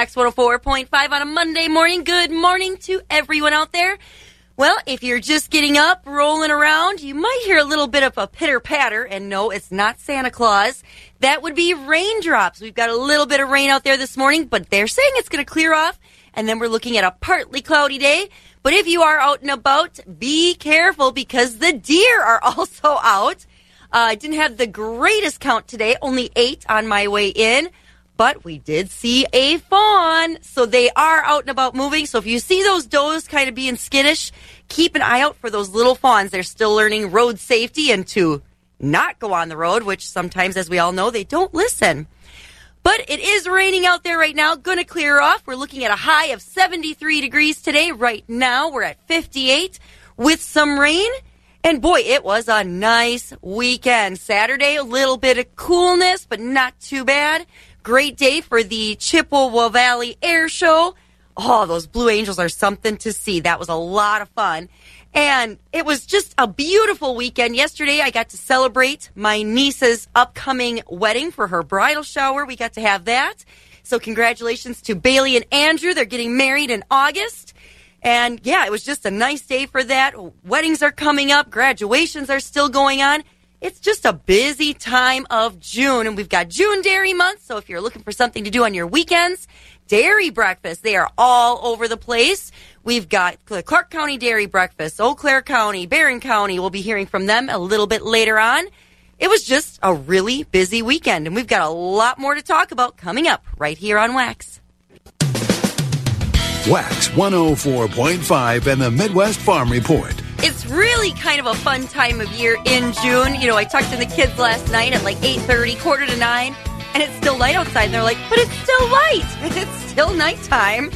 Wax 104.5 on a Monday morning. Good morning to everyone out there. Well, if you're just getting up, rolling around, you might hear a little bit of a pitter patter, and no, it's not Santa Claus. That would be raindrops. We've got a little bit of rain out there this morning, but they're saying it's going to clear off, and then we're looking at a partly cloudy day. But if you are out and about, be careful because the deer are also out. Uh, I didn't have the greatest count today, only eight on my way in but we did see a fawn. So they are out and about moving. So if you see those does kind of being skittish, keep an eye out for those little fawns. They're still learning road safety and to not go on the road, which sometimes, as we all know, they don't listen. But it is raining out there right now. To clear off. We're looking at a high of 73 degrees today. Right now, we're at 58 with some rain. And boy, it was a nice weekend. Saturday, a little bit of coolness, but not too bad. Great day for the Chippewa Valley Air Show. Oh, those Blue Angels are something to see. That was a lot of fun. And it was just a beautiful weekend. Yesterday, I got to celebrate my niece's upcoming wedding for her bridal shower. We got to have that. So, congratulations to Bailey and Andrew. They're getting married in August. And yeah, it was just a nice day for that. Weddings are coming up, graduations are still going on. It's just a busy time of June, and we've got June Dairy Month. So if you're looking for something to do on your weekends, dairy breakfast, they are all over the place. We've got the Clark County Dairy Breakfast, Eau Claire County, Barron County. We'll be hearing from them a little bit later on. It was just a really busy weekend, and we've got a lot more to talk about coming up right here on Wax. Wax 104.5 and the Midwest Farm Report. It's really kind of a fun time of year in June. You know, I talked to the kids last night at like 8.30, quarter to 9, and it's still light outside. And they're like, but it's still light. It's still nighttime.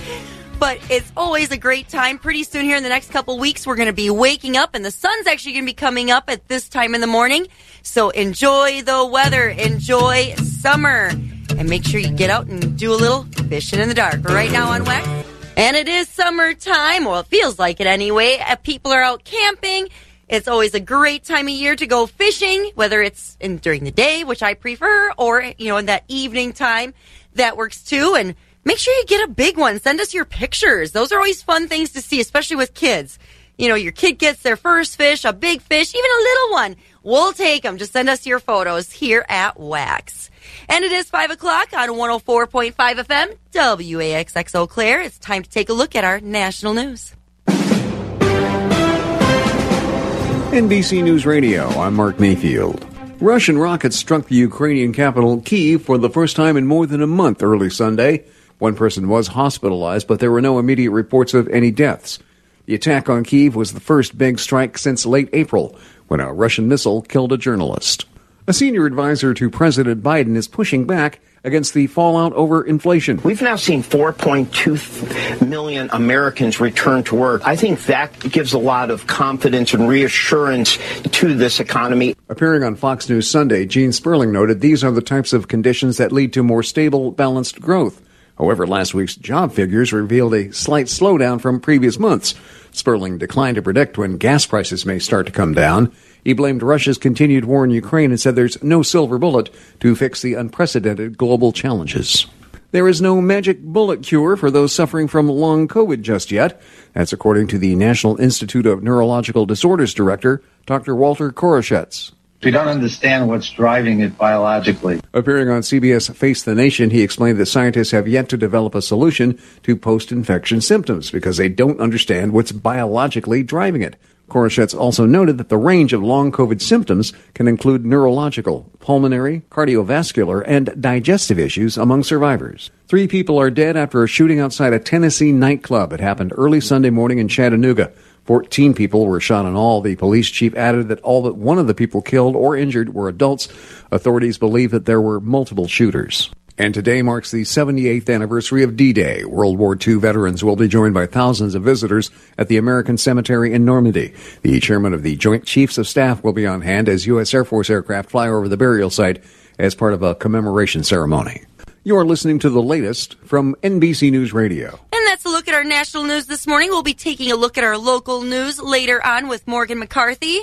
But it's always a great time. Pretty soon here in the next couple weeks, we're going to be waking up, and the sun's actually going to be coming up at this time in the morning. So enjoy the weather. Enjoy summer. And make sure you get out and do a little fishing in the dark. Right now on Wax. And it is summertime. Well, it feels like it anyway. Uh, People are out camping. It's always a great time of year to go fishing, whether it's in during the day, which I prefer, or you know, in that evening time. That works too. And make sure you get a big one. Send us your pictures. Those are always fun things to see, especially with kids. You know, your kid gets their first fish, a big fish, even a little one. We'll take them. Just send us your photos here at Wax. And it is 5 o'clock on 104.5 FM, WAXX Eau Claire. It's time to take a look at our national news. NBC News Radio, I'm Mark Mayfield. Russian rockets struck the Ukrainian capital, Kiev, for the first time in more than a month early Sunday. One person was hospitalized, but there were no immediate reports of any deaths. The attack on Kiev was the first big strike since late April, when a Russian missile killed a journalist. A senior advisor to President Biden is pushing back against the fallout over inflation. We've now seen 4.2 million Americans return to work. I think that gives a lot of confidence and reassurance to this economy. Appearing on Fox News Sunday, Gene Sperling noted these are the types of conditions that lead to more stable, balanced growth. However, last week's job figures revealed a slight slowdown from previous months. Sperling declined to predict when gas prices may start to come down. He blamed Russia's continued war in Ukraine and said there's no silver bullet to fix the unprecedented global challenges. There is no magic bullet cure for those suffering from long COVID just yet. That's according to the National Institute of Neurological Disorders director, Dr. Walter Koroshetz. We don't understand what's driving it biologically. Appearing on CBS Face the Nation, he explained that scientists have yet to develop a solution to post infection symptoms because they don't understand what's biologically driving it. Koroshetz also noted that the range of long COVID symptoms can include neurological, pulmonary, cardiovascular, and digestive issues among survivors. Three people are dead after a shooting outside a Tennessee nightclub. It happened early Sunday morning in Chattanooga. 14 people were shot in all. The police chief added that all but one of the people killed or injured were adults. Authorities believe that there were multiple shooters. And today marks the 78th anniversary of D-Day. World War II veterans will be joined by thousands of visitors at the American Cemetery in Normandy. The chairman of the Joint Chiefs of Staff will be on hand as U.S. Air Force aircraft fly over the burial site as part of a commemoration ceremony. You're listening to the latest from NBC News Radio. And that's a look at our national news this morning. We'll be taking a look at our local news later on with Morgan McCarthy.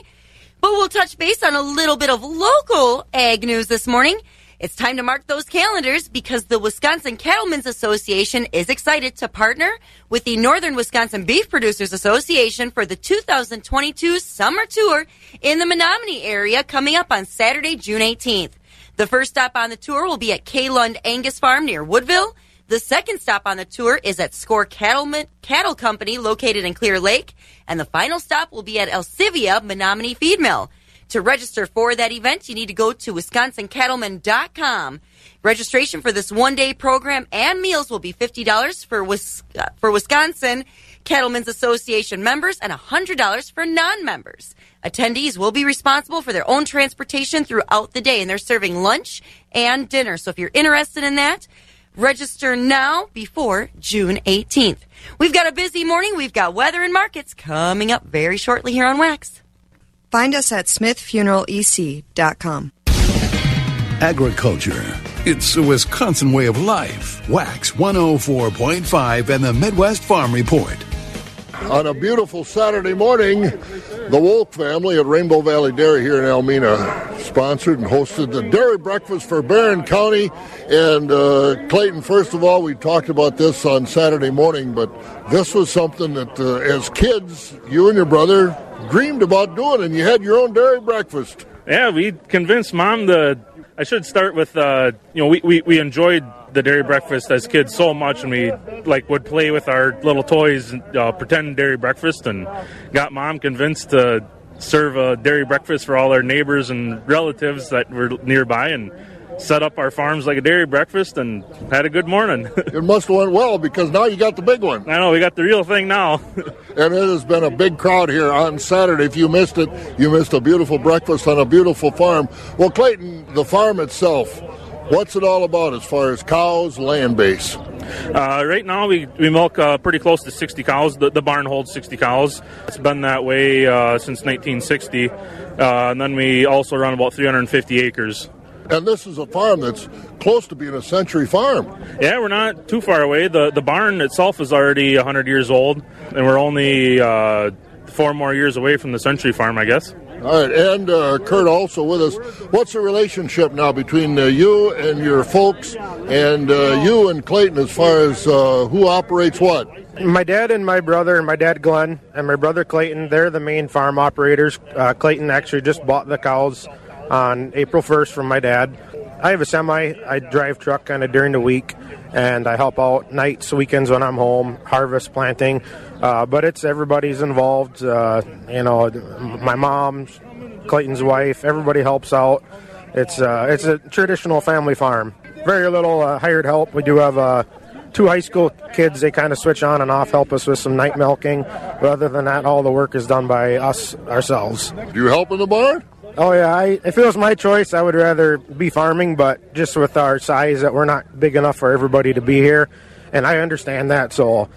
But we'll touch base on a little bit of local ag news this morning. It's time to mark those calendars because the Wisconsin Cattlemen's Association is excited to partner with the Northern Wisconsin Beef Producers Association for the 2022 Summer Tour in the Menomonie area coming up on Saturday, June 18th. The first stop on the tour will be at K. Lund Angus Farm near Woodville. The second stop on the tour is at Score Cattle Company located in Clear Lake. And the final stop will be at Elsivia Menomonie Feed Mill. To register for that event, you need to go to wisconsincattlemen.com. Registration for this one day program and meals will be $50 for, uh, for Wisconsin Cattlemen's Association members and $100 for non members. Attendees will be responsible for their own transportation throughout the day, and they're serving lunch and dinner. So if you're interested in that, register now before June 18th. We've got a busy morning. We've got weather and markets coming up very shortly here on Wax. Find us at smithfuneralec.com. Agriculture. It's a Wisconsin way of life. Wax 104.5 and the Midwest Farm Report. On a beautiful Saturday morning, the Wolk family at Rainbow Valley Dairy here in Almena sponsored and hosted the dairy breakfast for Barron County. And uh, Clayton, first of all, we talked about this on Saturday morning, but this was something that uh, as kids, you and your brother dreamed about doing, and you had your own dairy breakfast. Yeah, we convinced mom to. I should start with, uh, you know, we, we, we enjoyed the dairy breakfast as kids so much, and we like would play with our little toys, and uh, pretend dairy breakfast, and got mom convinced to serve a dairy breakfast for all our neighbors and relatives that were nearby, and set up our farms like a dairy breakfast, and had a good morning. it must have went well because now you got the big one. I know we got the real thing now. and it has been a big crowd here on Saturday. If you missed it, you missed a beautiful breakfast on a beautiful farm. Well, Clayton, the farm itself. What's it all about as far as cows, land base? Uh, right now, we, we milk uh, pretty close to 60 cows. The, the, barn holds 60 cows. It's been that way uh, since 1960. Uh, and then we also run about 350 acres. And this is a farm that's close to being a century farm. Yeah, we're not too far away. The, the barn itself is already 100 years old, and we're only uh, four more years away from the century farm, I guess. All right, and uh, Kurt also with us. What's the relationship now between uh, you and your folks, and uh, you and Clayton as far as uh, who operates what? My dad and my brother, and my dad Glenn, and my brother Clayton, they're the main farm operators. Uh, Clayton actually just bought the cows on April 1st from my dad. I have a semi. I drive truck kind of during the week, and I help out nights, weekends when I'm home, harvest, planting. Uh, but it's everybody's involved. Uh, you know, my mom, Clayton's wife, everybody helps out. It's uh, it's a traditional family farm. Very little uh, hired help. We do have uh, two high school kids. They kind of switch on and off, help us with some night milking. But other than that, all the work is done by us ourselves. Do you help in the barn? Oh yeah, I, if it was my choice, I would rather be farming, but just with our size, that we're not big enough for everybody to be here, and I understand that. So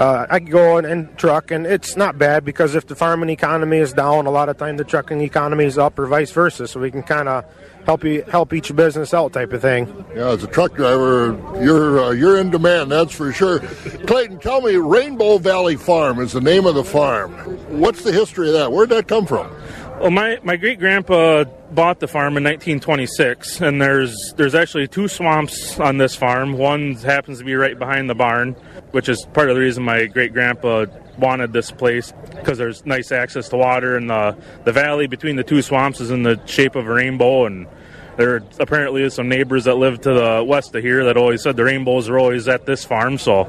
uh, I can go and, truck, and it's not bad because if the farming economy is down, a lot of time the trucking economy is up, or vice versa. So we can kind of help you help each business out, type of thing. Yeah, as a truck driver, you're uh, you're in demand, that's for sure. Clayton, tell me, Rainbow Valley Farm is the name of the farm. What's the history of that? Where'd that come from? Well, my, my great grandpa bought the farm in 1926, and there's there's actually two swamps on this farm. One happens to be right behind the barn, which is part of the reason my great grandpa wanted this place because there's nice access to water, and the the valley between the two swamps is in the shape of a rainbow, and there apparently is some neighbors that live to the west of here that always said the rainbows are always at this farm, so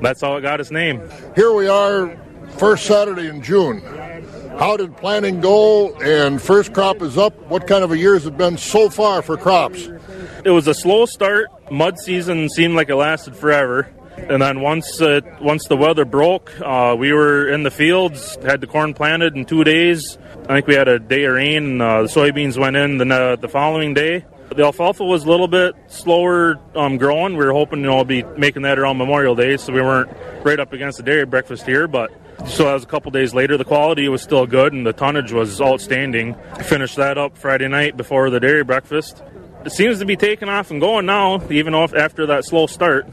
that's how it got its name. Here we are, first Saturday in June. How did planting go? And first crop is up. What kind of a year has it been so far for crops? It was a slow start. Mud season seemed like it lasted forever. And then once once the weather broke, uh, we were in the fields, had the corn planted in two days. I think we had a day of rain, and uh, the soybeans went in the, the following day. The alfalfa was a little bit slower um, growing. We were hoping, you know, be making that around Memorial Day, so we weren't right up against the dairy breakfast here. But so that was a couple days later. The quality was still good, and the tonnage was outstanding. Finished that up Friday night before the dairy breakfast. It seems to be taking off and going now, even off after that slow start.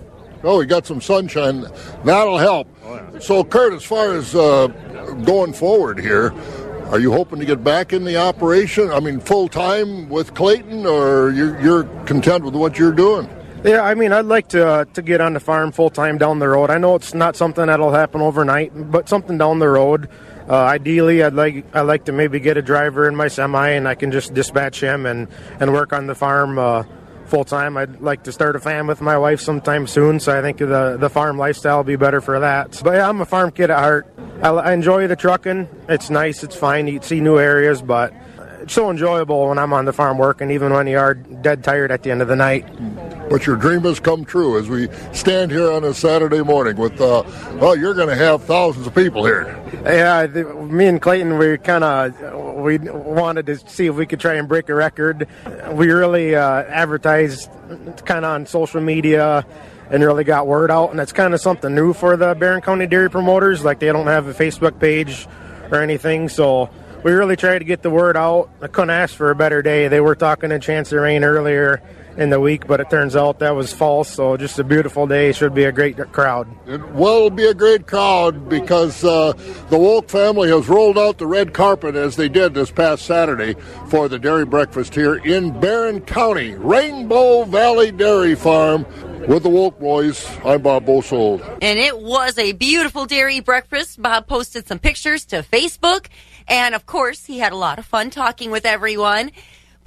Oh, we got some sunshine. That'll help. So, Kurt, as far as uh, going forward here, are you hoping to get back in the operation? I mean, full time with Clayton, or you're, you're content with what you're doing? Yeah, I mean, I'd like to uh, to get on the farm full time down the road. I know it's not something that'll happen overnight, but something down the road. Uh, ideally, I'd like I like to maybe get a driver in my semi, and I can just dispatch him and and work on the farm uh, full time. I'd like to start a fam with my wife sometime soon, so I think the the farm lifestyle will be better for that. But yeah, I'm a farm kid at heart. I, I enjoy the trucking. It's nice. It's fine. You see new areas, but it's so enjoyable when I'm on the farm working, even when you are dead tired at the end of the night. But your dream has come true as we stand here on a Saturday morning with, uh, well, you're going to have thousands of people here. Yeah, the, me and Clayton, we kind of we wanted to see if we could try and break a record. We really uh, advertised kind of on social media and really got word out, and that's kind of something new for the Barron County Dairy Promoters. Like they don't have a Facebook page or anything, so we really tried to get the word out. I couldn't ask for a better day. They were talking a chance of rain earlier in the week, but it turns out that was false. So just a beautiful day. Should be a great crowd. It will be a great crowd because uh, the Wolk family has rolled out the red carpet as they did this past Saturday for the dairy breakfast here in Barron County, Rainbow Valley Dairy Farm. With the Wolk Boys, I'm Bob Bosold. And it was a beautiful dairy breakfast. Bob posted some pictures to Facebook. And of course, he had a lot of fun talking with everyone.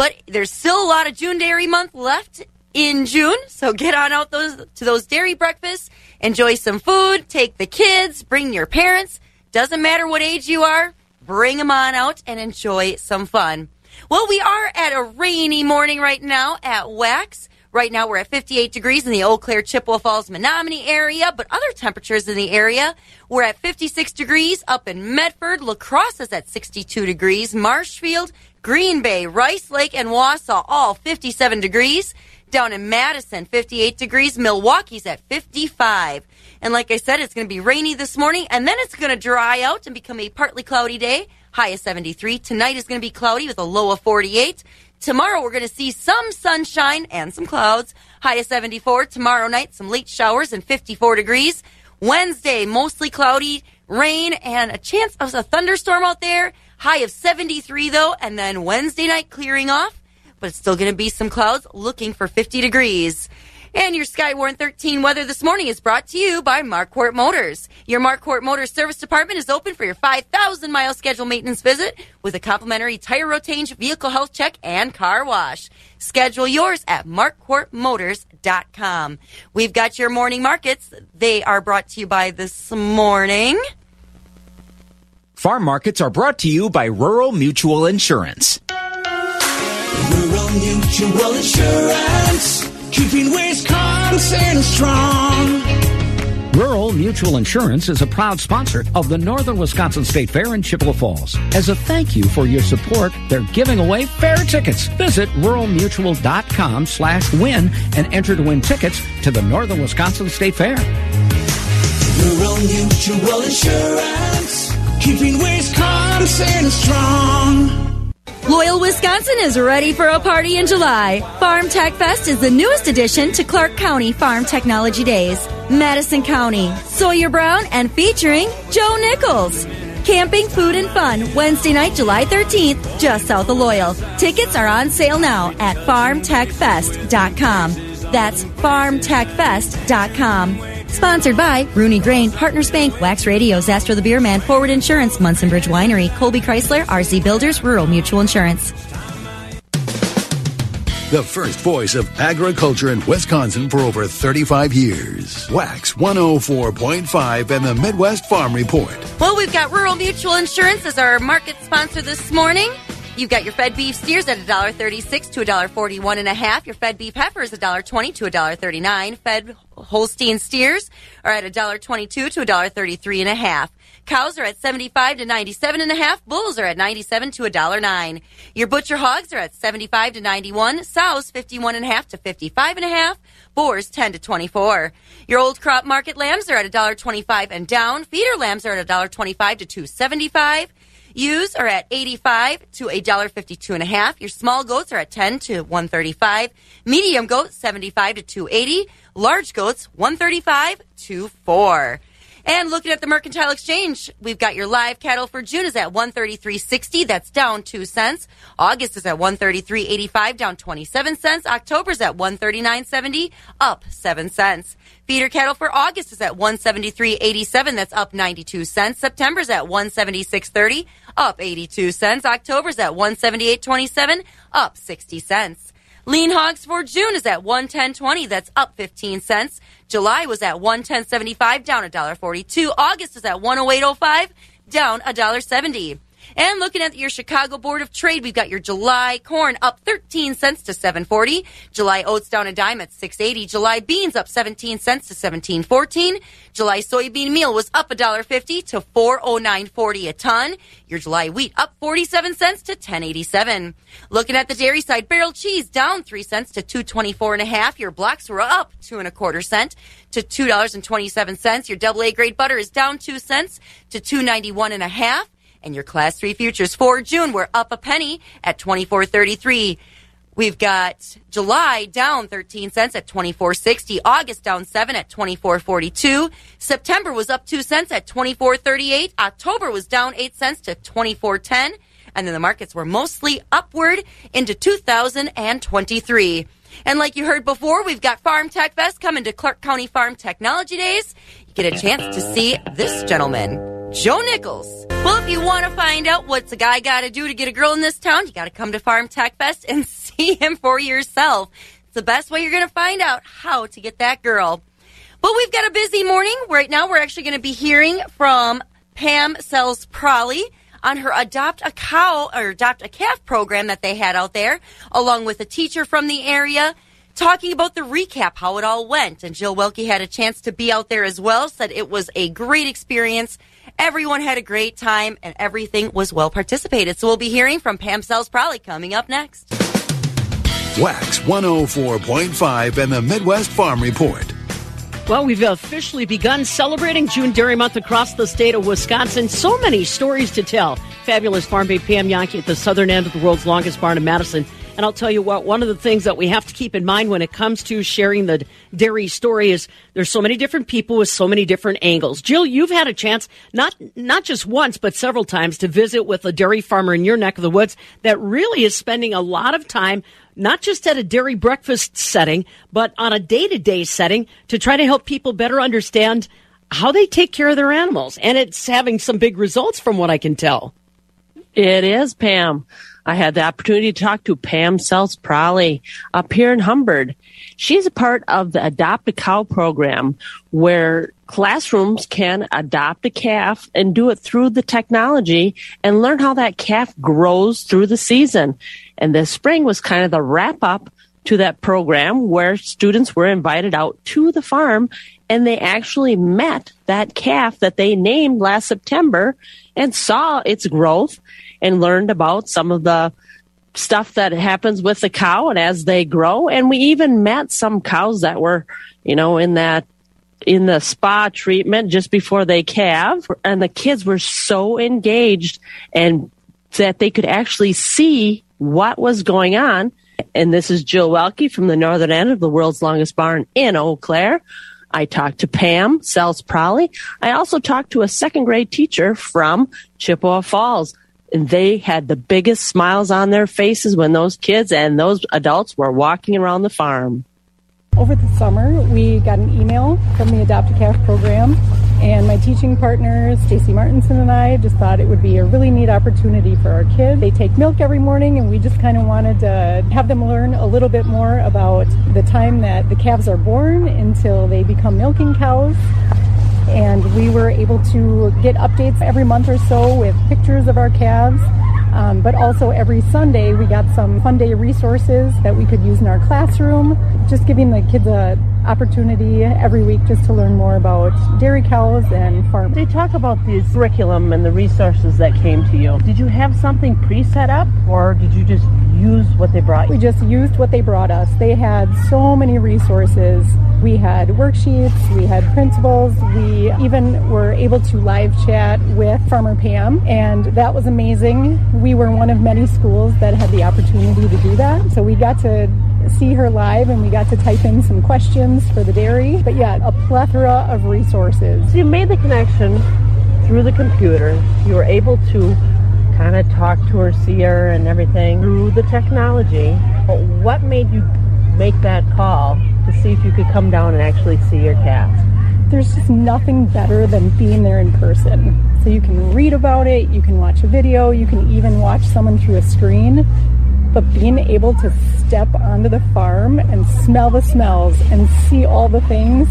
But there's still a lot of June Dairy Month left in June, so get on out those to those dairy breakfasts, enjoy some food, take the kids, bring your parents. Doesn't matter what age you are, bring them on out and enjoy some fun. Well, we are at a rainy morning right now at Wax. Right now we're at 58 degrees in the Eau Claire, Chippewa Falls, Menomonie area, but other temperatures in the area. We're at 56 degrees up in Medford. La Crosse is at 62 degrees. Marshfield, Green Bay, Rice Lake, and Wausau, all 57 degrees. Down in Madison, 58 degrees. Milwaukee's at 55. And like I said, it's going to be rainy this morning, and then it's going to dry out and become a partly cloudy day. High of 73. Tonight is going to be cloudy with a low of 48. Tomorrow we're going to see some sunshine and some clouds. High of 74. Tomorrow night, some late showers and 54 degrees. Wednesday, mostly cloudy, rain, and a chance of a thunderstorm out there. High of 73 though, and then Wednesday night clearing off, but it's still going to be some clouds looking for 50 degrees. And your Skywarn 13 weather this morning is brought to you by Marquardt Motors. Your Marquardt Motors service department is open for your 5,000 mile scheduled maintenance visit with a complimentary tire rotation, vehicle health check, and car wash. Schedule yours at marquardtmotors.com. We've got your morning markets. They are brought to you by this morning. Farm markets are brought to you by Rural Mutual Insurance. Rural Mutual Insurance, keeping Wisconsin strong. Rural Mutual Insurance is a proud sponsor of the Northern Wisconsin State Fair in Chippewa Falls. As a thank you for your support, they're giving away fair tickets. Visit ruralmutual.com slash win and enter to win tickets to the Northern Wisconsin State Fair. Rural Mutual Insurance, keeping Wisconsin strong. Loyal Wisconsin is ready for a party in July. Farm Tech Fest is the newest addition to Clark County Farm Technology Days. Madison County, Sawyer Brown, and featuring Joe Nichols. Camping, food, and fun Wednesday night, July 13th, just south of Loyal. Tickets are on sale now at farmtechfest.com. That's farmtechfest.com. Sponsored by Rooney Grain, Partners Bank, Wax Radios, Astro the Beer Man, Forward Insurance, Munson Bridge Winery, Colby Chrysler, RC Builders, Rural Mutual Insurance. The first voice of agriculture in Wisconsin for over 35 years. Wax 104.5 and the Midwest Farm Report. Well, we've got Rural Mutual Insurance as our market sponsor this morning. You've got your fed beef steers at $1.36 to $1.41 and a half. Your fed beef heifers $1.20 to $1.39. Fed Holstein steers are at $1.22 to $1.33 and a half. Cows are at 75 to 97 and a half. Bulls are at 97 to $1.09. Your butcher hogs are at 75 to 91. Sows 51 and a half to 55 and a half. Boars 10 to 24. Your old crop market lambs are at $1.25 and down. Feeder lambs are at $1.25 to 275. Ewes are at 85 to $1.52 and a half. Your small goats are at 10 to 135. Medium goats 75 to 280. Large goats 135 to 4. And looking at the Mercantile Exchange, we've got your live cattle for June is at 133.60. That's down 2 cents. August is at 133.85, down 27 cents. October's at 139.70, up 7 cents. Feeder cattle for August is at 173.87. That's up 92 cents. September's at 176.30, up 82 cents. October's at 178.27, up 60 cents. Lean hogs for June is at 110.20. That's up 15 cents. July was at 110.75, down $1.42. August is at 108.05, down $1.70. And looking at your Chicago Board of Trade, we've got your July corn up 13 cents to 740. July oats down a dime at 680. July beans up 17 cents to 1714. July soybean meal was up $1.50 to 409.40 a ton. Your July wheat up 47 cents to 1087. Looking at the dairy side, barrel cheese down 3 cents to 224 and a half. Your blocks were up 2 and a quarter cent to $2.27. Your double A grade butter is down 2 cents to 291 and a half. And your class three futures for June were up a penny at 24.33. We've got July down 13 cents at 24.60. August down 7 at 24.42. September was up 2 cents at 24.38. October was down 8 cents to 24.10. And then the markets were mostly upward into 2023. And like you heard before, we've got Farm Tech Fest coming to Clark County Farm Technology Days. You get a chance to see this gentleman, Joe Nichols. Well, if you want to find out what's a guy got to do to get a girl in this town, you got to come to Farm Tech Fest and see him for yourself. It's the best way you're going to find out how to get that girl. But we've got a busy morning. Right now, we're actually going to be hearing from Pam Selz-Pralle on her Adopt a Cow or Adopt a Calf program that they had out there, along with a teacher from the area, talking about the recap, how it all went. And Jill Welke had a chance to be out there as well, said it was a great experience. Everyone had a great time and everything was well participated. So we'll be hearing from Pam Selz-Pralle coming up next. Wax 104.5 and the Midwest Farm Report. Well, we've officially begun celebrating June Dairy Month across the state of Wisconsin. So many stories to tell. Fabulous farm babe Pam Jahnke at the southern end of the world's longest barn in Madison. And I'll tell you what, one of the things that we have to keep in mind when it comes to sharing the dairy story is there's so many different people with so many different angles. Jill, you've had a chance, not, not just once, but several times to visit with a dairy farmer in your neck of the woods that really is spending a lot of time not just at a dairy breakfast setting, but on a day to day setting to try to help people better understand how they take care of their animals. And it's having some big results from what I can tell. It is, Pam. I had the opportunity to talk to Pam Selz-Pralle up here in Humbird. She's a part of the Adopt a Cow program where classrooms can adopt a calf and do it through the technology and learn how that calf grows through the season. And this spring was kind of the wrap up to that program where students were invited out to the farm and they actually met that calf that they named last September and saw its growth and learned about some of the stuff that happens with the cow and as they grow. And we even met some cows that were, you know, in that in the spa treatment just before they calve and the kids were so engaged and that they could actually see what was going on. And this is Jill Welke from the northern end of the world's longest barn in Eau Claire. I talked to Pam Selz-Pralle. I also talked to a second grade teacher from Chippewa Falls. They had the biggest smiles on their faces when those kids and those adults were walking around the farm. Over the summer, we got an email from the Adopt a Calf program, and my teaching partner, Stacy Martinson, and I just thought it would be a really neat opportunity for our kids. They take milk every morning, and we just kind of wanted to have them learn a little bit more about the time that the calves are born until they become milking cows and we were able to get updates every month or so with pictures of our calves. Um, but also every Sunday we got some fun day resources that we could use in our classroom, just giving the kids a opportunity every week just to learn more about dairy cows and farm. They talk about the curriculum and the resources that came to you. Did you have something pre-set up or did you just use what they brought you? We just used what they brought us. They had so many resources. We had worksheets, we had principles, we even were able to live chat with Farmer Pam, and that was amazing. We were one of many schools that had the opportunity to do that. So we got to see her live and we got to type in some questions for the dairy. But yeah, a plethora of resources. So you made the connection through the computer. You were able to kind of talk to her, see her, and everything through the technology. But what made you make that call to see if you could come down and actually see your calf? There's just nothing better than being there in person. So you can read about it, you can watch a video, you can even watch someone through a screen but being able to step onto the farm and smell the smells and see all the things,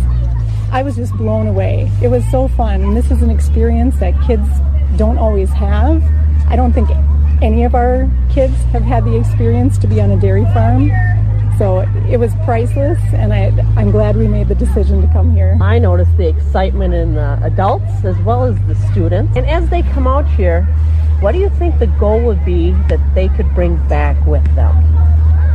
I was just blown away. It was so fun. And this is an experience that kids don't always have. I don't think any of our kids have had the experience to be on a dairy farm. So it was priceless, and I, am glad we made the decision to come here. I noticed the excitement in the adults as well as the students. And as they come out here, what do you think the goal would be that they could bring back with them?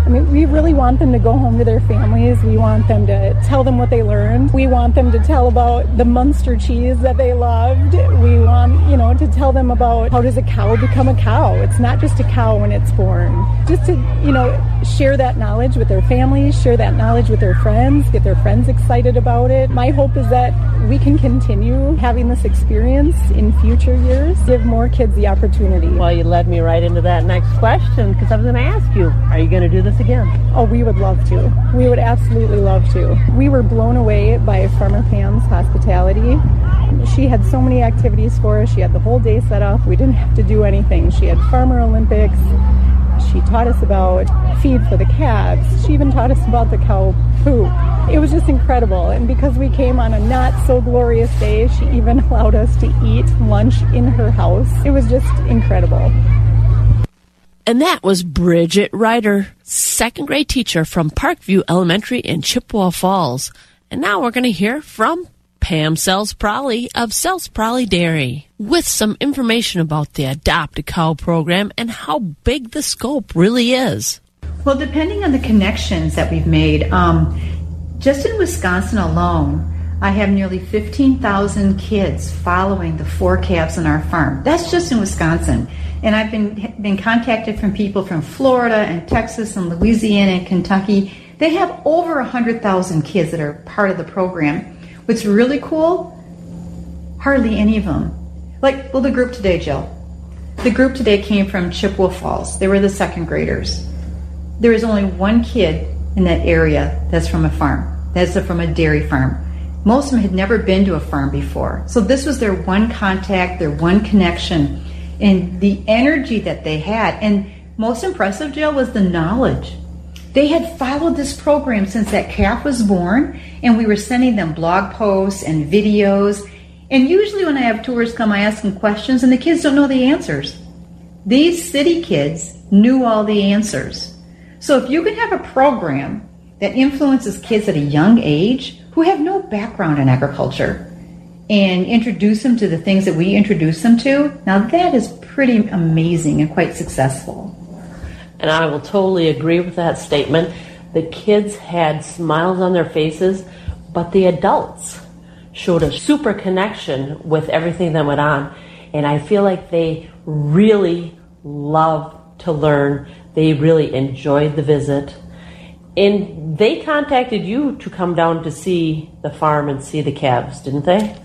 I mean, we really want them to go home to their families. We want them to tell them what they learned. We want them to tell about the Munster cheese that they loved. We want, you know, to tell them about how does a cow become a cow. It's not just a cow when it's born. Just to, you know, share that knowledge with their families, share that knowledge with their friends, get their friends excited about it. My hope is that we can continue having this experience in future years, give more kids the opportunity. Well, you led me right into that next question because I was going to ask you, are you going to do this again? Oh, we would love to. We would absolutely love to. We were blown away by Farmer Pam's hospitality. She had so many activities for us. She had the whole day set up. We didn't have to do anything. She had Farmer Olympics. She taught us about feed for the calves. She even taught us about the cow poop. It was just incredible. And because we came on a not so glorious day, she even allowed us to eat lunch in her house. It was just incredible. And that was Bridget Ryder, second grade teacher from Parkview Elementary in Chippewa Falls. And now we're going to hear from Pam Selz-Pralle of Selz-Pralle Dairy with some information about the Adopt a Cow program and how big the scope really is. Well, depending on the connections that we've made, um, just in Wisconsin alone, I have nearly 15,000 kids following the four calves on our farm. That's just in Wisconsin. And I've been, been contacted from people from Florida and Texas and Louisiana and Kentucky. They have over 100,000 kids that are part of the program. What's really cool, hardly any of them. Like, well, the group today, Jill. The group today came from Chippewa Falls. They were the second graders. There is only one kid in that area that's from a farm. That's from a dairy farm. Most of them had never been to a farm before. So this was their one contact, their one connection, and the energy that they had. And most impressive, Jill, was the knowledge they had followed this program since that calf was born, and we were sending them blog posts and videos. And usually, when I have tours come, I ask them questions, and the kids don't know the answers. These city kids knew all the answers. So, if you can have a program that influences kids at a young age who have no background in agriculture and introduce them to the things that we introduce them to, now that is pretty amazing and quite successful. And I will totally agree with that statement. The kids had smiles on their faces, but the adults showed a super connection with everything that went on. And I feel like they really love to learn. They really enjoyed the visit. And they contacted you to come down to see the farm and see the calves, didn't they?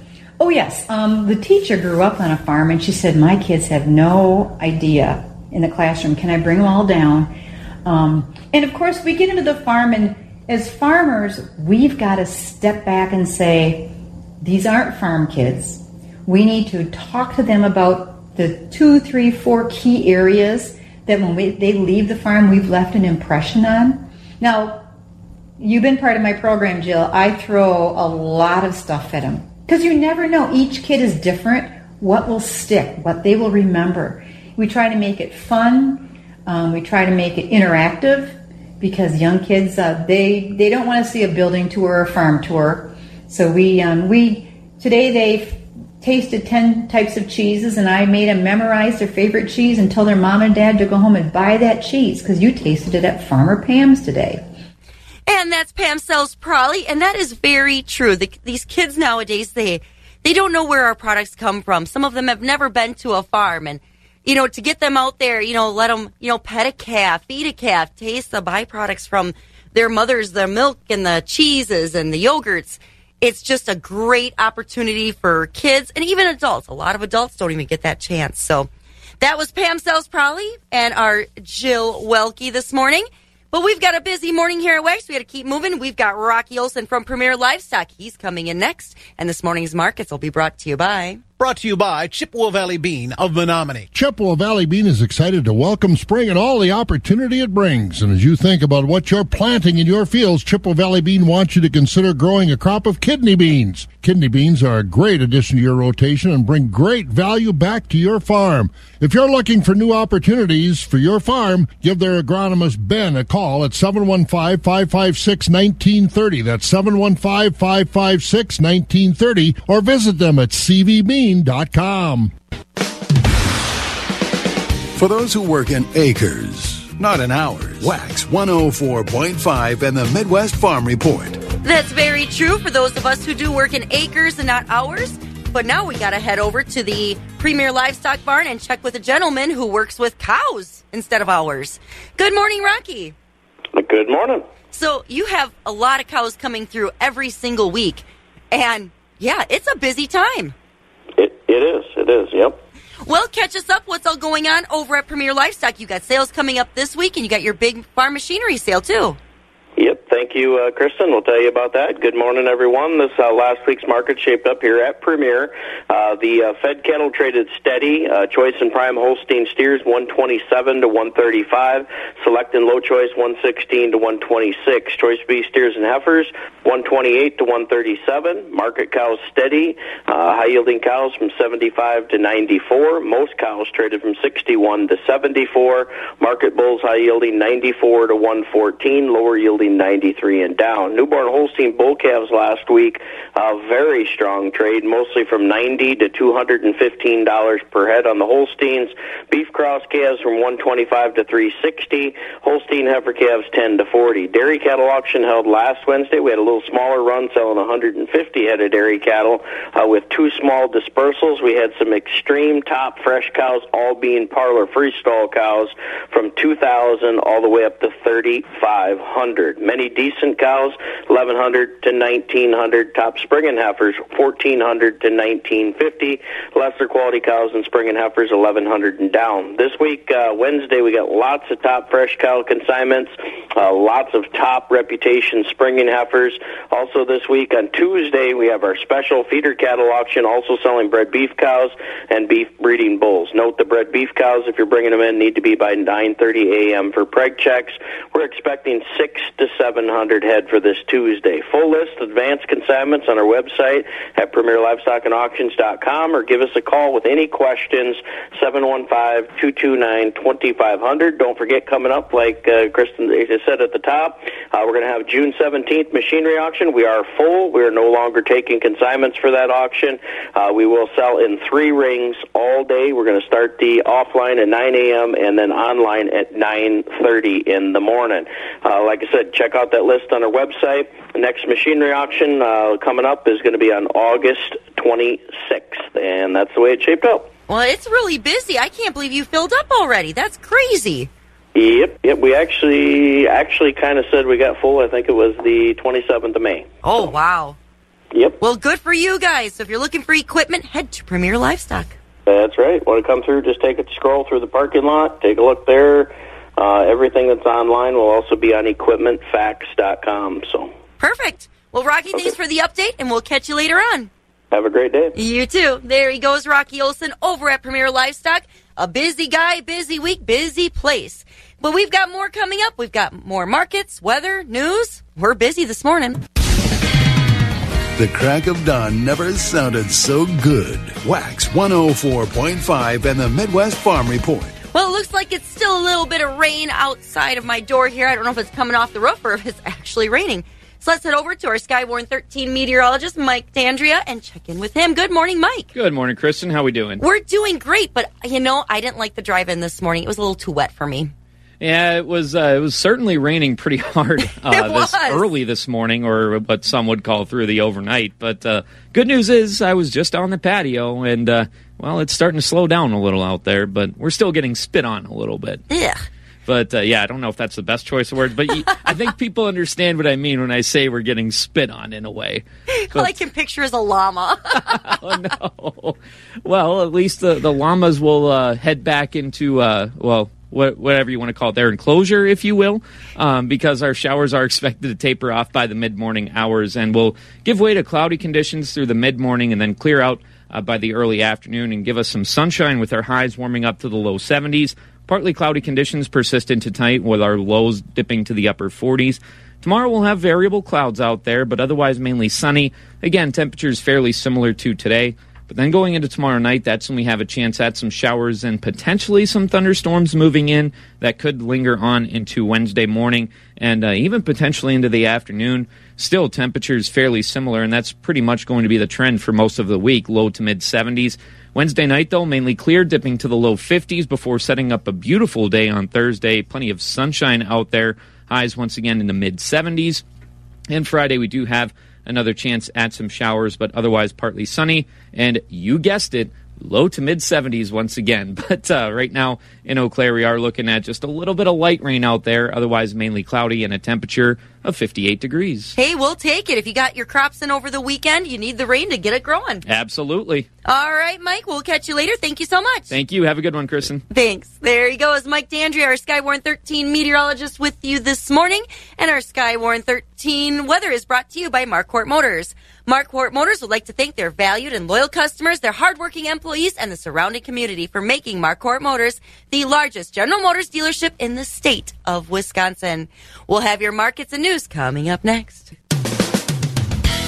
Oh, yes. Um, the teacher grew up on a farm and she said, My kids have no idea in the classroom. Can I bring them all down? Um, and of course, we get into the farm, and as farmers, we've got to step back and say, These aren't farm kids. We need to talk to them about the two, three, four key areas that when we, they leave the farm, we've left an impression on. Now, you've been part of my program, Jill. I throw a lot of stuff at them because you never know. Each kid is different. What will stick? What they will remember. We try to make it fun. Um, we try to make it interactive because young kids uh, they they don't want to see a building tour or a farm tour. So we um, we today they tasted 10 types of cheeses and I made them memorize their favorite cheese and tell their mom and dad to go home and buy that cheese because you tasted it at Farmer Pam's today. And that's Pam Selz-Pralle, and that is very true. The, these kids nowadays, they they don't know where our products come from. Some of them have never been to a farm, and you know, to get them out there, you know, let them, you know, pet a calf, feed a calf, taste the byproducts from their mothers, the milk and the cheeses and the yogurts. It's just a great opportunity for kids and even adults. A lot of adults don't even get that chance. So that was Pam Selz-Pralle and our Jill Welke this morning. But we've got a busy morning here at Wax. We got to keep moving. We've got Rocky Olson from Premier Livestock. He's coming in next. And this morning's markets will be brought to you by. Brought to you by Chippewa Valley Bean of Menomonie. Chippewa Valley Bean is excited to welcome spring and all the opportunity it brings. And as you think about what you're planting in your fields, Chippewa Valley Bean wants you to consider growing a crop of kidney beans. Kidney beans are a great addition to your rotation and bring great value back to your farm. If you're looking for new opportunities for your farm, give their agronomist Ben a call at 715-556-1930. That's 715-556-1930 or visit them at cvbean.com. For those who work in acres, not in hours, Wax 104.5 and the Midwest Farm Report. That's very true for those of us who do work in acres and not hours. But now we got to head over to the Premier Livestock Barn and check with a gentleman who works with cows instead of ours. Good morning, Rocky. Good morning. So you have a lot of cows coming through every single week. And yeah, it's a busy time. It, is. It is. Yep. Well, catch us up. What's all going on over at Premier Livestock? You got sales coming up this week, and you got your big farm machinery sale too. Yep. Thank you, uh, Kristen. We'll tell you about that. Good morning, everyone. This uh, last week's market shaped up here at Premier. Uh, the uh, fed cattle traded steady. Uh, choice and prime Holstein steers 127 to 135. Select and low choice 116 to 126. Choice beef steers and heifers 128 to 137. Market cows steady. Uh, high yielding cows from 75 to 94. Most cows traded from 61 to 74. Market bulls high yielding 94 to 114. Lower yielding 93 and down. Newborn Holstein bull calves last week, a very strong trade, mostly from 90 to 215 dollars per head on the Holsteins. Beef cross calves from 125 to 360. Holstein heifer calves 10 to 40. Dairy cattle auction held last Wednesday. We had a little smaller run selling 150 head of dairy cattle uh, with two small dispersals. We had some extreme top fresh cows, all being parlor freestall cows, from 2,000 all the way up to 3,500. Many decent cows, 1,100 to 1,900. Top spring and heifers, 1,400 to 1,950. Lesser quality cows and spring and heifers, 1,100 and down. This week, uh, Wednesday, we got lots of top fresh cow consignments, uh, lots of top reputation spring heifers. Also, this week on Tuesday, we have our special feeder cattle auction, also selling bred beef cows and beef breeding bulls. Note the bred beef cows, if you're bringing them in, need to be by 9:30 a.m. for preg checks. We're expecting six to 700 head for this Tuesday. Full list advanced consignments on our website at premierlivestockandauctions.com or give us a call with any questions 715-229-2500. Don't forget coming up like uh, Kristen I said at the top, uh, we're going to have June 17th machinery auction. We are full. We are no longer taking consignments for that auction. Uh, we will sell in three rings all day. We're going to start the offline at 9 a.m. and then online at 9:30 in the morning. Uh, like I said, check out that list on our website. The next machinery auction uh, coming up is going to be on August 26th, and that's the way it shaped up. Well, it's really busy. I can't believe you filled up already. That's crazy. Yep, yep. We actually actually kind of said we got full. I think it was the 27th of May. Oh, wow. Yep. Well, good for you guys. So if you're looking for equipment, head to Premier Livestock. That's right. Want to come through? Just take a scroll through the parking lot. Take a look there. Uh, everything that's online will also be on equipmentfacts.com. So Perfect. Well, Rocky, thanks for the update, and we'll catch you later on. have a great day. You too. There he goes, Rocky Olson over at Premier Livestock. A busy guy, busy week, busy place. But we've got more coming up. We've got more markets, weather, news. We're busy this morning. The crack of dawn never sounded so good. Wax 104.5 and the Midwest Farm Report. Well, it looks like it's still a little bit of rain outside of my door here. I don't know if it's coming off the roof or if it's actually raining. So let's head over to our Skywarn 13 meteorologist, Mike Dandria, and check in with him. Good morning, Mike. Good morning, Kristen. How are we doing? We're doing great, but you know, I didn't like the drive in this morning. It was a little too wet for me. Yeah, it was. Uh, it was certainly raining pretty hard uh, this early this morning, or what some would call through the overnight. But uh, good news is, I was just on the patio, and uh, well, it's starting to slow down a little out there. But we're still getting spit on a little bit. Yeah. But uh, yeah, I don't know if that's the best choice of words, but I think people understand what I mean when I say we're getting spit on in a way. All I can picture is a llama. Oh, no. Well, at least the, the llamas will uh, head back into, uh, well, whatever you want to call it, their enclosure, if you will, um, because our showers are expected to taper off by the mid morning hours and will give way to cloudy conditions through the mid morning and then clear out uh, by the early afternoon and give us some sunshine with our highs warming up to the low 70s. Partly cloudy conditions persist into tonight with our lows dipping to the upper 40s. Tomorrow we'll have variable clouds out there, but otherwise mainly sunny. Again, temperatures fairly similar to today. But then going into tomorrow night, that's when we have a chance at some showers and potentially some thunderstorms moving in that could linger on into Wednesday morning and uh, even potentially into the afternoon. Still, temperatures fairly similar, and that's pretty much going to be the trend for most of the week, low to mid 70s. Wednesday night, though, mainly clear, dipping to the low 50s before setting up a beautiful day on Thursday. Plenty of sunshine out there. Highs once again in the mid 70s. And Friday, we do have another chance at some showers, but otherwise partly sunny. And you guessed it, low to mid 70s once again. But uh, right now in Eau Claire, we are looking at just a little bit of light rain out there, otherwise mainly cloudy and a temperature of 58 degrees. hey, we'll take it. If you got your crops in over the weekend, you need the rain to get it growing. Absolutely. All right, Mike, we'll catch you later. Thank you so much. Thank you. Have a good one, Kristen. Thanks. There he goes, Mike Dandria, our Skywarn 13 meteorologist with you this morning. And our Skywarn 13 weather is brought to you by Markquart Motors. Markquart Motors would like to thank their valued and loyal customers, their hardworking employees, and the surrounding community for making Markquart Motors the largest General Motors dealership in the state of Wisconsin. We'll have your markets and news coming up next.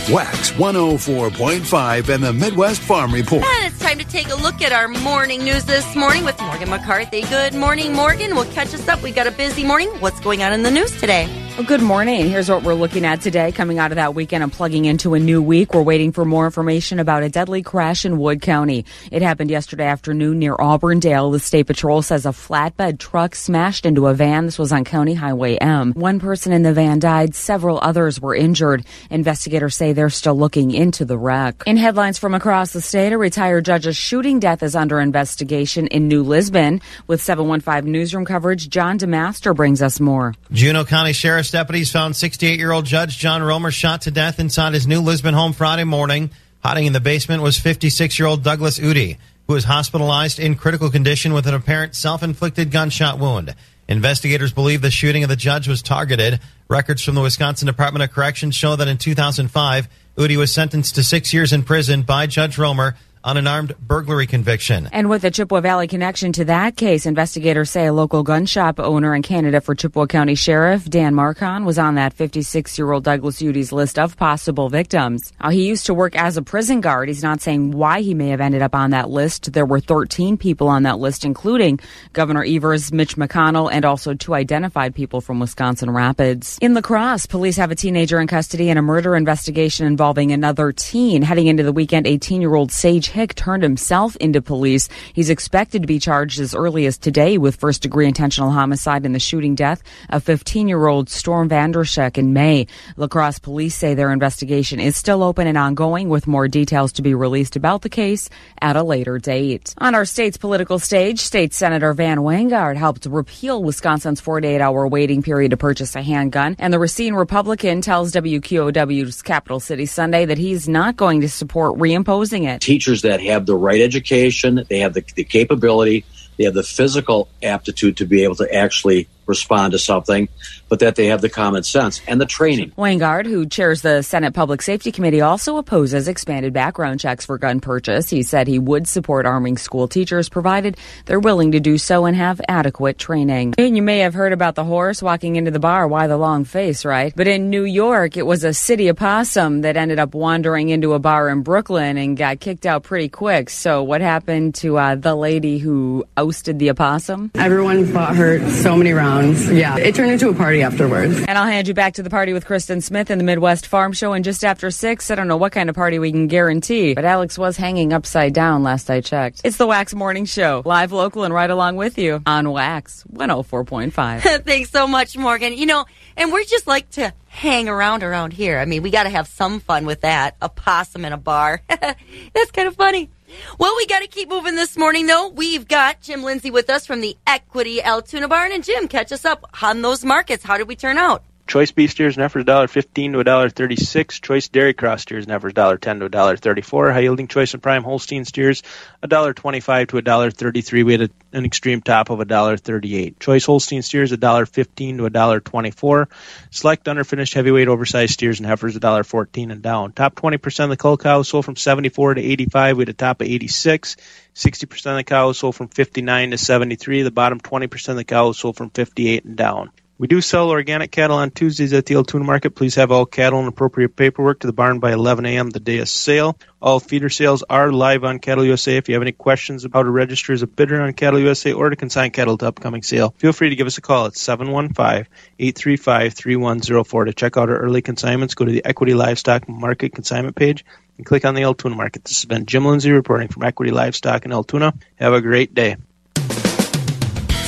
Wax 104.5 and the Midwest Farm Report. And it's time to take a look at our morning news this morning with Morgan McCarthy. Good morning, Morgan. We'll catch us up. We've got a busy morning. What's going on in the news today? Well, good morning. Here's what we're looking at today. Coming out of that weekend and plugging into a new week, we're waiting for more information about a deadly crash in Wood County. It happened yesterday afternoon near Auburndale. The State Patrol says a flatbed truck smashed into a van. This was on County Highway M. One person in the van died. Several others were injured. Investigators say they're still looking into the wreck. In headlines from across the state, a retired judge's shooting death is under investigation in New Lisbon. With 715 Newsroom coverage, John DeMaster brings us more. Juneau County Sheriff's deputies found 68 year old Judge John Roemer shot to death inside his New Lisbon home Friday morning. Hiding in the basement was 56 year old Douglas Uhde, who was hospitalized in critical condition with an apparent self inflicted gunshot wound. Investigators believe the shooting of the judge was targeted. Records from the Wisconsin Department of Corrections show that in 2005, Uhde was sentenced to six years in prison by Judge Roemer on an armed burglary conviction. And with a Chippewa Valley connection to that case, investigators say a local gun shop owner and candidate for Chippewa County Sheriff, Dan Marcon, was on that 56 year old Douglas Uhde's list of possible victims. Now, he used to work as a prison guard. He's not saying why he may have ended up on that list. There were 13 people on that list, including Governor Evers, Mitch McConnell, and also two identified people from Wisconsin Rapids. In La Crosse, police have a teenager in custody in a murder investigation involving another teen. Heading into the weekend, 18 year old Sage Hick turned himself into police. He's expected to be charged as early as today with first degree intentional homicide in the shooting death of 15 year old Storm Vanderscheck in May. Lacrosse police say their investigation is still open and ongoing with more details to be released about the case at a later date. On our state's political stage, State Senator Van Wanggaard helped repeal Wisconsin's 48 hour waiting period to purchase a handgun. And the Racine Republican tells WQOW's Capital City Sunday that he's not going to support reimposing it. Teachers that have the right education, they have the, the capability, they have the physical aptitude to be able to actually respond to something, but that they have the common sense and the training. Wanggaard, who chairs the Senate Public Safety Committee, also opposes expanded background checks for gun purchase. He said he would support arming school teachers provided they're willing to do so and have adequate training. And you may have heard about the horse walking into the bar. Why the long face, right? But in New York, it was a city opossum that ended up wandering into a bar in Brooklyn and got kicked out pretty quick. So what happened to uh, the lady who ousted the opossum? Everyone fought her so many rounds. Yeah, it turned into a party afterwards. And I'll hand you back to the party with Kristen Smith in the Midwest Farm Show. And just after six, I don't know what kind of party we can guarantee, but Alex was hanging upside down last I checked. It's the Wax Morning Show, live, local, and right along with you on Wax 104.5. Thanks so much, Morgan. You know, and we're just like to hang around around here. I mean, we got to have some fun with that. A possum in a bar. That's kind of funny. Well, we got to keep moving this morning, though. We've got Jim Lindsay with us from the Equity Altoona Barn. And Jim, catch us up on those markets. How did we turn out? Choice beef steers and heifers $1.15 to $1.36. Choice dairy cross steers and heifers $1.10 to $1.34. High yielding choice and prime Holstein steers $1.25 to $1.33. We had a, an extreme top of $1.38. Choice Holstein steers $1.15 to $1.24. Select underfinished heavyweight oversized steers and heifers $1.14 and down. Top 20% of the cull cows sold from 74 to 85. We had a top of 86. 60% of the cows sold from 59 to 73. The bottom 20% of the cows sold from 58 and down. We do sell organic cattle on Tuesdays at the Altoona Market. Please have all cattle and appropriate paperwork to the barn by 11 a.m. the day of sale. All feeder sales are live on Cattle USA. If you have any questions about how to register as a bidder on Cattle USA or to consign cattle to upcoming sale, feel free to give us a call at 715-835-3104. To check out our early consignments, go to the Equity Livestock Market consignment page and click on the Altoona Market. This has been Jim Lindsay reporting from Equity Livestock in Altoona. Have a great day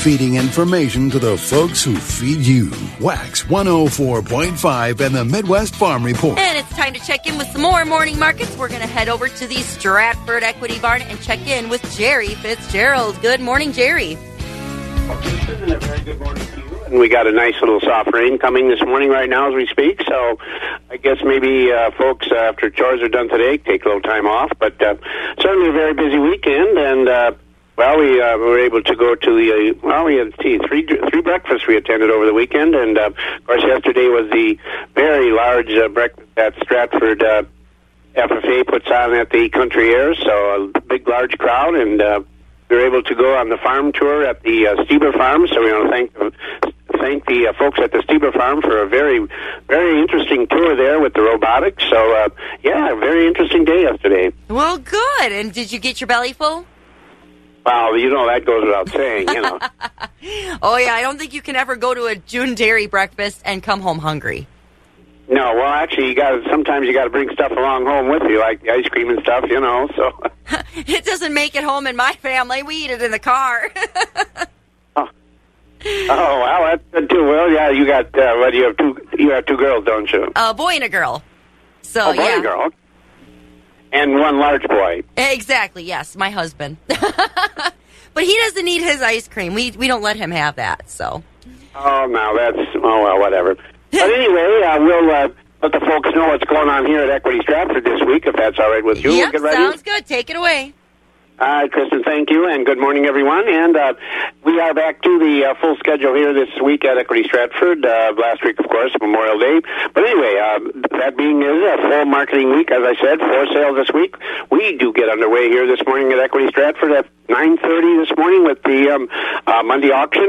feeding information to the folks who feed you. Wax 104.5 and the Midwest Farm Report. And it's time to check in with some more morning markets. We're going to head over to the Stratford Equity Barn and check in with Jerry Fitzgerald. Good morning, Jerry. And we got a nice little soft rain coming this morning right now as we speak. So I guess maybe uh, folks, uh, after chores are done today, take a little time off. But uh, certainly a very busy weekend. And uh, well, we uh, were able to go to the uh, well, we had three three breakfasts we attended over the weekend, and uh, of course yesterday was the very large uh, breakfast that Stratford uh, FFA puts on at the Country Air. So a big large crowd, and uh, we were able to go on the farm tour at the uh, Stieber Farm. So we want to thank the thank the uh, folks at the Stieber Farm for a very very interesting tour there with the robotics. So uh, yeah, very interesting day yesterday. Well, good. And did you get your belly full? Well, you know that goes without saying, you know. oh yeah, I don't think you can ever go to a June dairy breakfast and come home hungry. No, well, actually, you got sometimes you got to bring stuff along home with you, like the ice cream and stuff, you know. So it doesn't make it home in my family. We eat it in the car. oh. oh, well, that's good too. Well, yeah, you got uh, well, you have two you have two girls, don't you? A boy and a girl. So oh, boy yeah. and girl. And one large boy. Exactly. Yes, my husband. but he doesn't need his ice cream. We we don't let him have that. So. Oh, no, that's oh well, whatever. but anyway, uh, we'll uh, let the folks know what's going on here at Equity Stratford this week, if that's all right with you. Yep, ready. sounds good. Take it away. Right, Kristen, thank you, and good morning, everyone. And uh, we are back to the uh, full schedule here this week at Equity Stratford. Uh, last week, of course, Memorial Day. But anyway, uh, that being is a full marketing week, as I said, for sale this week. We do get underway here this morning at Equity Stratford at 9.30 this morning with the um, uh, Monday auction.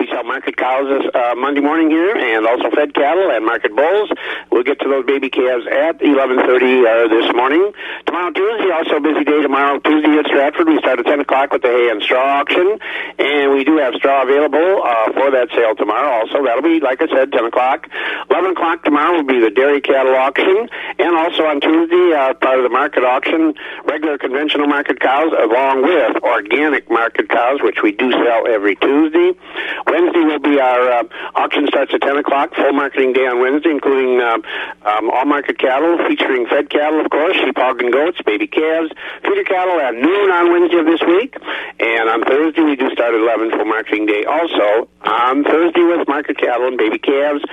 We sell market cows this uh, Monday morning here and also fed cattle and market bulls. We'll get to those baby calves at 11.30 uh, this morning. Tomorrow, Tuesday, also busy day tomorrow. Tuesday at Stratford, we start at 10 o'clock with the hay and straw auction. And we do have straw available uh, for that sale tomorrow also. That'll be, like I said, 10 o'clock. 11 o'clock tomorrow will be the dairy cattle auction. And also on Tuesday, uh, part of the market auction, regular conventional market cows along with organic market cows, which we do sell every Tuesday. Wednesday will be our uh, auction starts at 10 o'clock, full marketing day on Wednesday, including um, um, all market cattle, featuring fed cattle, of course, sheep, hog, and goats, baby calves, feeder cattle at noon on Wednesday of this week. And on Thursday, we do start at 11 full marketing day also on Thursday with market cattle and baby calves.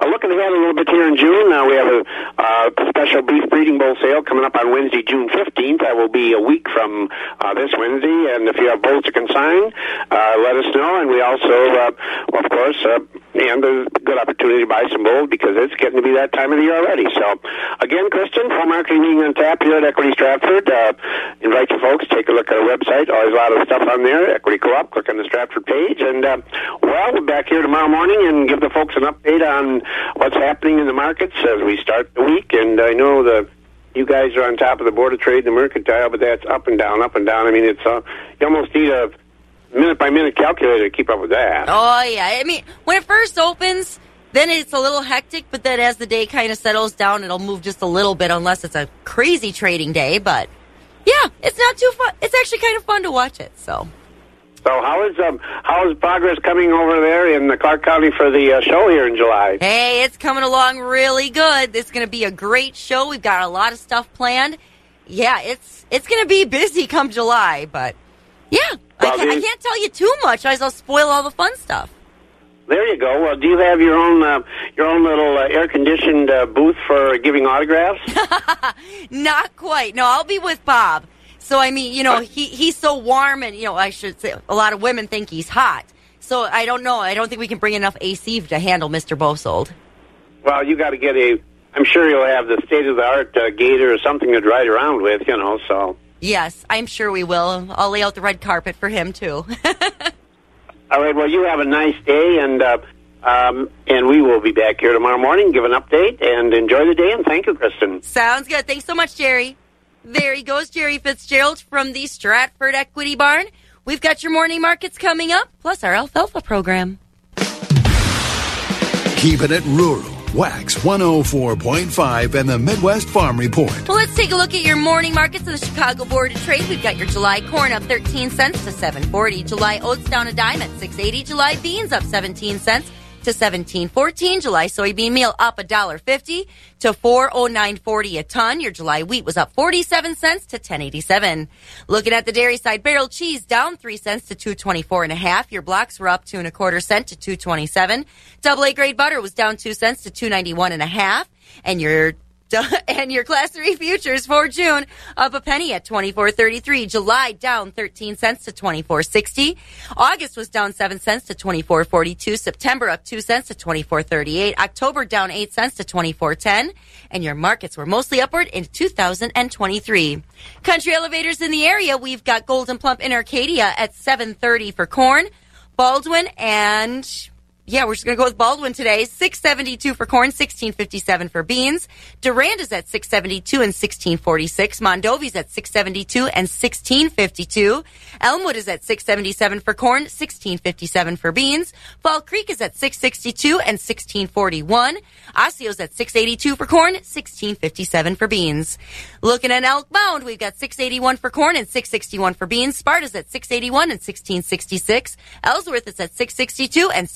Uh, looking ahead a little bit here in June, now we have a uh, special beef breeding bull sale coming up on Wednesday, June 15th. That will be a week from uh, this Wednesday. And if you have bulls to consign, uh, let us know. And we also, uh, of course, uh, and a good opportunity to buy some bulls because it's getting to be that time of the year already. So, again, Kristen, full marketing meeting on tap here at Equity Stratford. Uh, invite you folks, take a look at our website. Always a lot of stuff on there. Equity Co-op, click on the Stratford page. And, uh, well, we're back here tomorrow morning and give the folks an update on what's happening in the markets as we start the week. And I know the you guys are on top of the Board of Trade, the Mercantile, but that's up and down, up and down. I mean, it's uh, you almost need a minute by minute calculator to keep up with that. Oh yeah, I mean when it first opens, then it's a little hectic, but then as the day kind of settles down, it'll move just a little bit, unless it's a crazy trading day. But yeah, it's not too fun. It's actually kind of fun to watch it. So So how is um how is progress coming over there in the Clark County for the uh, show here in July? hey, it's coming along really good. It's going to be a great show. We've got a lot of stuff planned. Yeah, it's it's going to be busy come July, but yeah, I, can't, I can't tell you too much. Otherwise, I'll spoil all the fun stuff. There you go. Well, do you have your own uh, your own little uh, air conditioned uh, booth for giving autographs? Not quite. No, I'll be with Bob. So I mean, you know, he he's so warm, and you know, I should say a lot of women think he's hot. So I don't know. I don't think we can bring enough AC to handle Mr. Bosold. well, you got to get a. I'm sure you'll have the state of the art uh, gator or something to ride around with, you know. So, Yes, I'm sure we will. I'll lay out the red carpet for him too. all right. Well, you have a nice day, and uh, um, and we will be back here tomorrow morning, give an update, and enjoy the day. And thank you, Kristen. Sounds good. Thanks so much, Jerry. There he goes, Jerry Fitzgerald from the Stratford Equity Barn. We've got your morning markets coming up, plus our alfalfa program. Keeping it rural. Wax 104.5 and the Midwest Farm Report. Well, let's take a look at your morning markets in the Chicago Board of Trade. We've got your July corn up 13 cents to 7.40. July oats down a dime at 6.80. July beans up 17 cents to 17.14. July soybean meal up a dollar 50 to 409.40 a ton. Your July wheat was up 47 cents to 10.87. Looking at the dairy side, barrel cheese down 3 cents to 224 and a half. Your blocks were up two and a quarter cent to 227. Double A grade butter was down 2 cents to 291 and a half. And your and your class 3 futures for June up a penny at 24.33. July down 13 cents to 24.60. August was down 7 cents to 24.42. September up 2 cents to 24.38. October down 8 cents to 24.10. And your markets were mostly upward in 2023. Country elevators in the area, we've got Gold'n Plump in Arcadia at 7.30 for corn. Baldwin and yeah, we're just going to go with Baldwin today. 672 for corn, 1657 for beans. Durand is at 672 and 1646. Mondovi's at 672 and 1652. Elmwood is at 677 for corn, 1657 for beans. Fall Creek is at 662 and 1641. Osseo's at 682 for corn, 1657 for beans. Looking at Elk Mound, we've got 681 for corn and 661 for beans. Sparta's at 681 and 1666. Ellsworth is at 662 and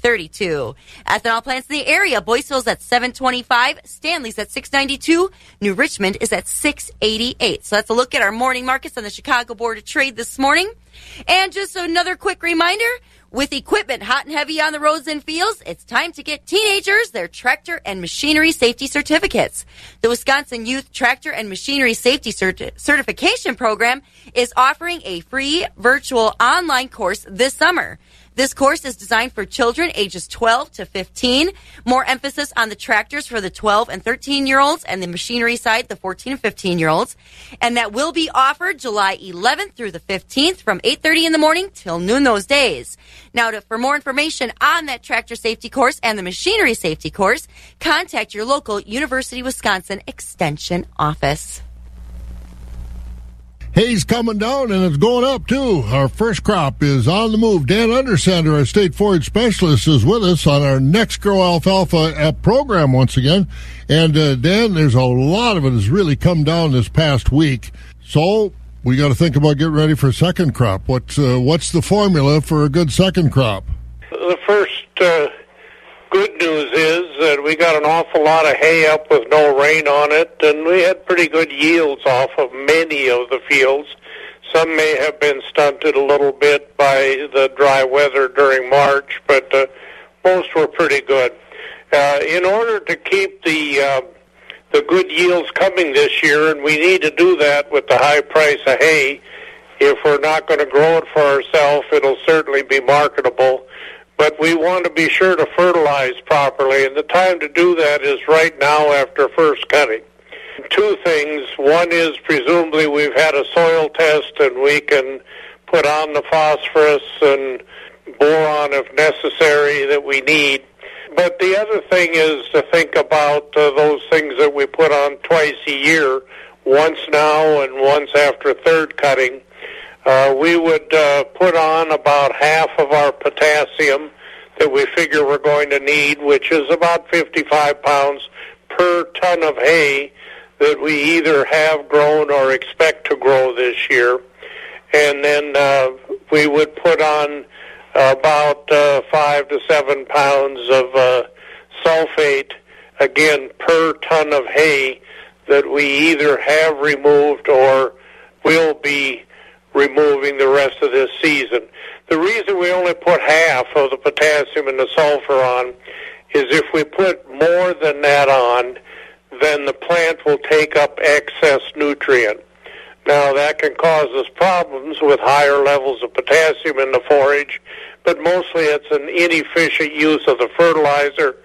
1632. Ethanol plants in the area, Boyceville's at 725, Stanley's at 692, New Richmond is at 688. So that's a look at our morning markets on the Chicago Board of Trade this morning. And just another quick reminder, with equipment hot and heavy on the roads and fields, it's time to get teenagers their tractor and machinery safety certificates. The Wisconsin Youth Tractor and Machinery Safety Certi- Certification Program is offering a free virtual online course this summer. This course is designed for children ages 12 to 15. More emphasis on the tractors for the 12 and 13 year olds and the machinery side, the 14 and 15 year olds. And that will be offered July 11th through the 15th from 8.30 in the morning till noon those days. Now, to, for more information on that tractor safety course and the machinery safety course, contact your local University Wisconsin Extension office. Hay's coming down and it's going up too. Our first crop is on the move. Dan Undersander, our state forage specialist, is with us on our next Grow Alfalfa program once again. And uh, Dan, there's a lot of it has really come down this past week. So we got to think about getting ready for second crop. What's uh, what's the formula for a good second crop? The first uh, good news is that we got an awful lot of hay up with no rain on it, and we had pretty good yields off of many of the fields. Some may have been stunted a little bit by the dry weather during March, but uh, most were pretty good. Uh, in order to keep the uh, the good yields coming this year, and we need to do that with the high price of hay. If we're not going to grow it for ourselves, it'll certainly be marketable but we want to be sure to fertilize properly, and the time to do that is right now after first cutting. Two things. One is presumably we've had a soil test and we can put on the phosphorus and boron if necessary that we need. But the other thing is to think about uh, those things that we put on twice a year, once now and once after third cutting uh, we would uh, put on about half of our potassium that we figure we're going to need, which is about 55 pounds per ton of hay that we either have grown or expect to grow this year. And then uh, we would put on about uh, five to seven pounds of uh, sulfate, again, per ton of hay that we either have removed or will be removing the rest of this season. The reason we only put half of the potassium and the sulfur on is if we put more than that on, then the plant will take up excess nutrient. Now that can cause us problems with higher levels of potassium in the forage, but mostly it's an inefficient use of the fertilizer.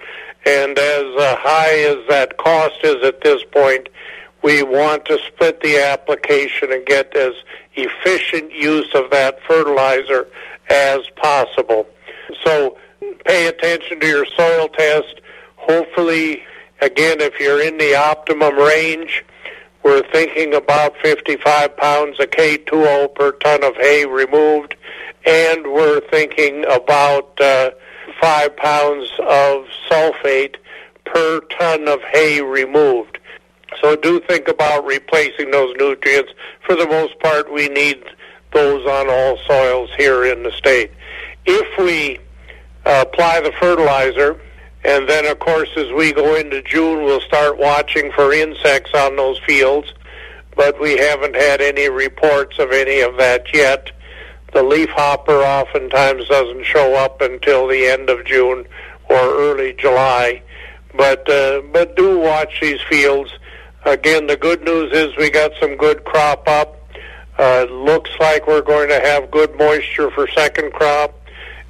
And as uh, high as that cost is at this point, we want to split the application and get as efficient use of that fertilizer as possible. So pay attention to your soil test. Hopefully, again, if you're in the optimum range, we're thinking about 55 pounds of K2O per ton of hay removed, and we're thinking about uh, 5 pounds of sulfate per ton of hay removed. So do think about replacing those nutrients. For the most part, we need those on all soils here in the state. If we uh, apply the fertilizer, and then, of course, as we go into June, we'll start watching for insects on those fields, but we haven't had any reports of any of that yet. The leaf hopper oftentimes doesn't show up until the end of June or early July, but uh, but do watch these fields Again, the good news is we got some good crop up. Uh, looks like we're going to have good moisture for second crop,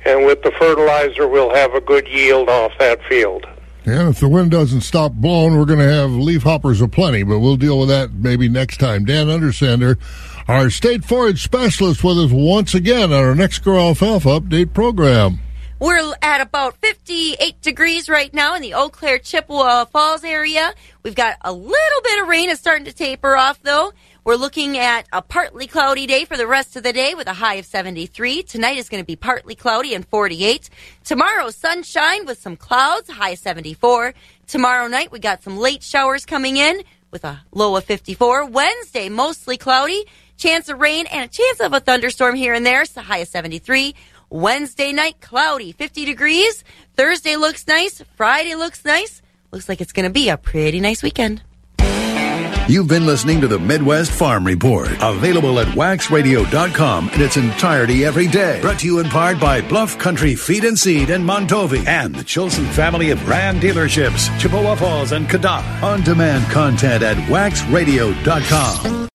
and with the fertilizer, we'll have a good yield off that field. And if the wind doesn't stop blowing, we're going to have leaf hoppers aplenty, but we'll deal with that maybe next time. Dan Undersander, our state forage specialist, with us once again on our next Grow Alfalfa Update program. We're at about 58 degrees right now in the Eau Claire Chippewa Falls area. We've got a little bit of rain. It's starting to taper off though. We're looking at a partly cloudy day for the rest of the day with a high of 73. Tonight is going to be partly cloudy and 48. Tomorrow, sunshine with some clouds, high 74. Tomorrow night, we got some late showers coming in with a low of 54. Wednesday, mostly cloudy, chance of rain and a chance of a thunderstorm here and there, so high of 73. Wednesday night, cloudy, 50 degrees. Thursday looks nice. Friday looks nice. Looks like it's going to be a pretty nice weekend. You've been listening to the Midwest Farm Report, available at waxradio.com in its entirety every day. Brought to you in part by Bluff Country Feed and Seed in Mondovi and the Chilson family of Ram dealerships, Chippewa Falls and Cadott. On demand content at waxradio.com.